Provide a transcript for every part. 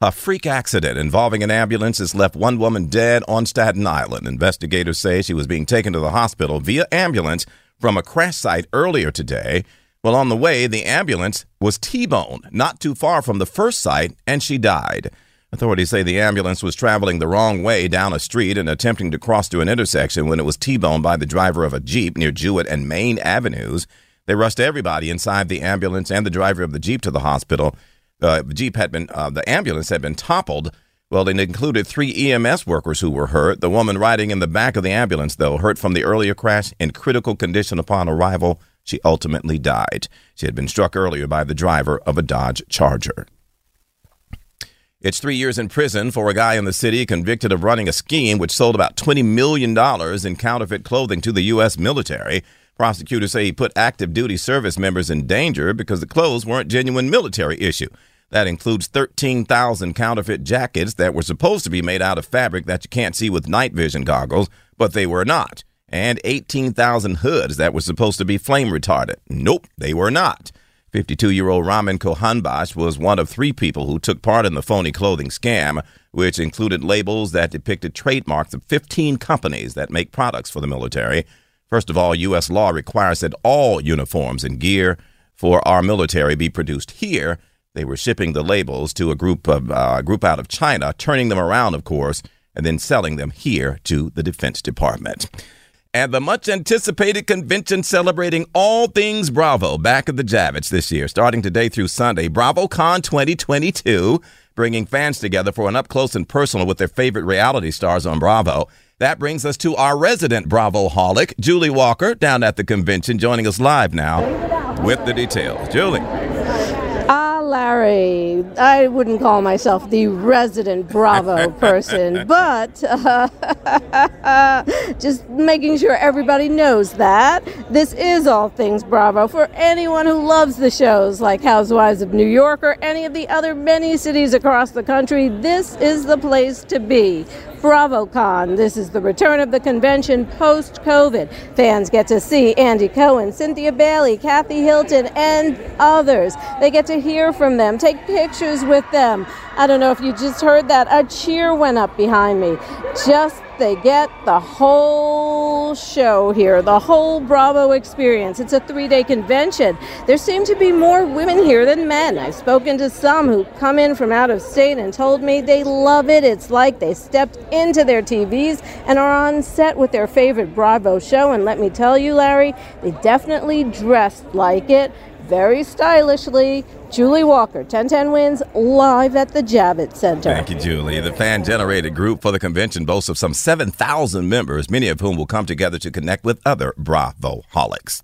A freak accident involving an ambulance has left one woman dead on Staten Island. Investigators say she was being taken to the hospital via ambulance from a crash site earlier today. Well, on the way, the ambulance was T boned not too far from the first site, and she died. Authorities say the ambulance was traveling the wrong way down a street and attempting to cross to an intersection when it was T boned by the driver of a Jeep near Jewett and Main Avenues. They rushed everybody inside the ambulance and the driver of the Jeep to the hospital. Uh, Jeep had been, uh, the ambulance had been toppled. Well, it included three EMS workers who were hurt. The woman riding in the back of the ambulance, though, hurt from the earlier crash in critical condition upon arrival. She ultimately died. She had been struck earlier by the driver of a Dodge Charger. It's three years in prison for a guy in the city convicted of running a scheme which sold about $20 million in counterfeit clothing to the U.S. military. Prosecutors say he put active duty service members in danger because the clothes weren't genuine military issue. That includes 13,000 counterfeit jackets that were supposed to be made out of fabric that you can't see with night vision goggles, but they were not. And 18,000 hoods that were supposed to be flame retardant. Nope, they were not. 52 year old Ramin Kohanbash was one of three people who took part in the phony clothing scam, which included labels that depicted trademarks of 15 companies that make products for the military. First of all, U.S. law requires that all uniforms and gear for our military be produced here. They were shipping the labels to a group of uh, group out of China, turning them around, of course, and then selling them here to the Defense Department. And the much anticipated convention celebrating all things Bravo back at the Javits this year, starting today through Sunday. BravoCon 2022, bringing fans together for an up close and personal with their favorite reality stars on Bravo. That brings us to our resident Bravo holic, Julie Walker, down at the convention, joining us live now with the details. Julie. Ah, Larry, I wouldn't call myself the resident Bravo person, but uh, just making sure everybody knows that this is all things Bravo for anyone who loves the shows like Housewives of New York or any of the other many cities across the country. This is the place to be. BravoCon. This is the return of the convention post COVID. Fans get to see Andy Cohen, Cynthia Bailey, Kathy Hilton, and others. They get to hear from them, take pictures with them. I don't know if you just heard that. A cheer went up behind me. Just they get the whole show here, the whole Bravo experience. It's a three day convention. There seem to be more women here than men. I've spoken to some who come in from out of state and told me they love it. It's like they stepped into their TVs and are on set with their favorite Bravo show. And let me tell you, Larry, they definitely dressed like it very stylishly. Julie Walker, 1010 wins live at the Javits Center. Thank you, Julie. The fan generated group for the convention boasts of some 7,000 members, many of whom will come together to connect with other Bravo holics.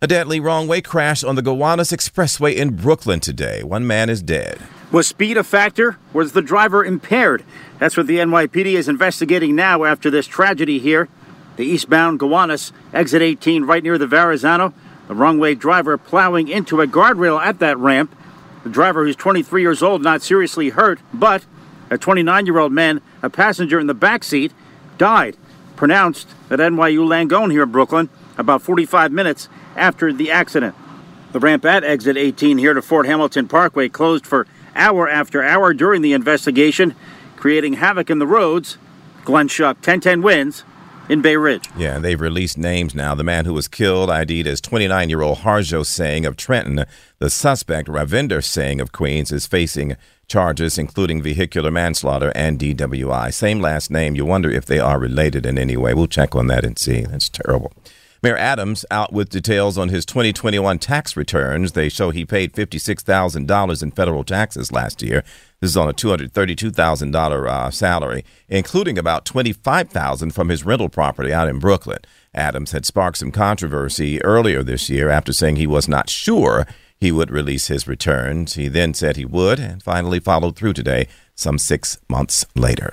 A deadly wrong way crash on the Gowanus Expressway in Brooklyn today. One man is dead. Was speed a factor? Was the driver impaired? That's what the NYPD is investigating now after this tragedy here. The eastbound Gowanus, exit 18, right near the Verrazano. The wrong way driver plowing into a guardrail at that ramp. The driver, who's 23 years old, not seriously hurt, but a 29 year old man, a passenger in the back seat, died. Pronounced at NYU Langone here in Brooklyn about 45 minutes after the accident. The ramp at exit 18 here to Fort Hamilton Parkway closed for hour after hour during the investigation, creating havoc in the roads. Glenn Schuck, 1010 wins in Bay Ridge. Yeah, they've released names now. The man who was killed, ID'd as 29 year old Harjo Singh of Trenton. The suspect, Ravinder Singh of Queens, is facing charges including vehicular manslaughter and DWI. Same last name. You wonder if they are related in any way. We'll check on that and see. That's terrible. Mayor Adams out with details on his 2021 tax returns. They show he paid $56,000 in federal taxes last year. This is on a $232,000 uh, salary, including about $25,000 from his rental property out in Brooklyn. Adams had sparked some controversy earlier this year after saying he was not sure he would release his returns. He then said he would and finally followed through today, some six months later.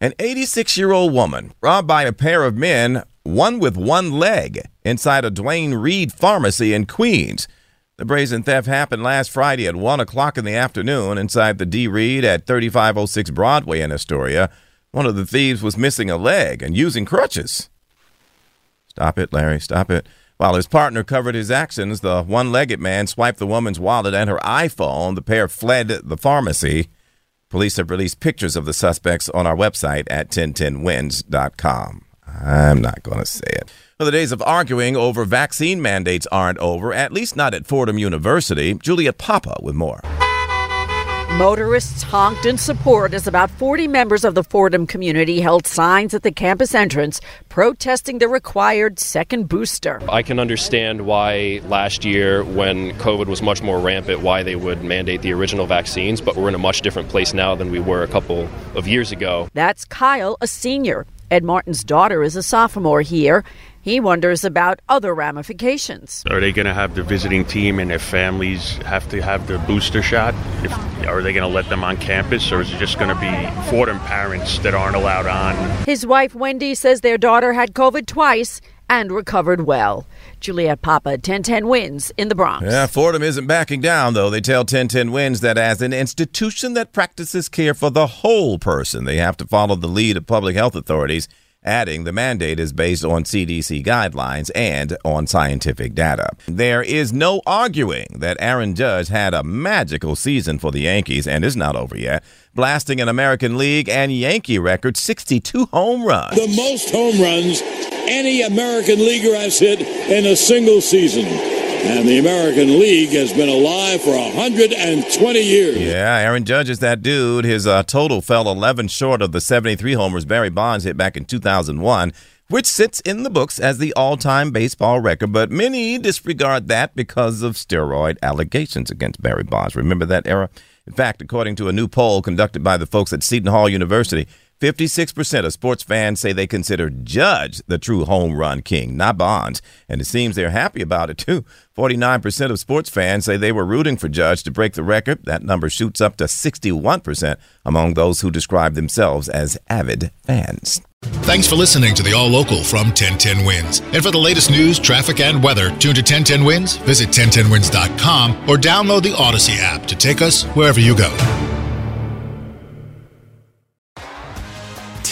An 86 year old woman robbed by a pair of men, one with one leg, inside a Duane Reade pharmacy in Queens. The brazen theft happened last Friday at 1 o'clock in the afternoon inside the D. Reade at 3506 Broadway in Astoria. One of the thieves was missing a leg and using crutches. Stop it, Larry, stop it. While his partner covered his actions, the one legged man swiped the woman's wallet and her iPhone. The pair fled the pharmacy. Police have released pictures of the suspects on our website at 1010wins.com. I'm not going to say it. Well, the days of arguing over vaccine mandates aren't over, at least not at Fordham University. Juliet Papa with more. Motorists honked in support as about 40 members of the Fordham community held signs at the campus entrance protesting the required second booster. I can understand why last year, when COVID was much more rampant, why they would mandate the original vaccines, but we're in a much different place now than we were a couple of years ago. That's Kyle, a senior. Ed Martin's daughter is a sophomore here. He wonders about other ramifications. Are they going to have the visiting team and their families have to have the booster shot? If, are they going to let them on campus, or is it just going to be Fordham parents that aren't allowed on? His wife, Wendy, says their daughter had COVID twice and recovered well. Juliet Papa, 1010 wins in the Bronx. Yeah, Fordham isn't backing down, though. They tell 1010 wins that as an institution that practices care for the whole person, they have to follow the lead of public health authorities adding the mandate is based on CDC guidelines and on scientific data. There is no arguing that Aaron Judge had a magical season for the Yankees and is not over yet, blasting an American League and Yankee record 62 home runs. The most home runs any American leaguer has hit in a single season. And the American League has been alive for 120 years. Yeah, Aaron Judge is that dude. His uh, total fell 11 short of the 73 homers Barry Bonds hit back in 2001, which sits in the books as the all time baseball record. But many disregard that because of steroid allegations against Barry Bonds. Remember that era? In fact, according to a new poll conducted by the folks at Seton Hall University, 56% of sports fans say they consider Judge the true home run king, not Bonds. And it seems they're happy about it, too. 49% of sports fans say they were rooting for Judge to break the record. That number shoots up to 61% among those who describe themselves as avid fans. Thanks for listening to the All Local from 1010 Wins. And for the latest news, traffic, and weather, tune to 1010 Wins, visit 1010wins.com, or download the Audacy app to take us wherever you go.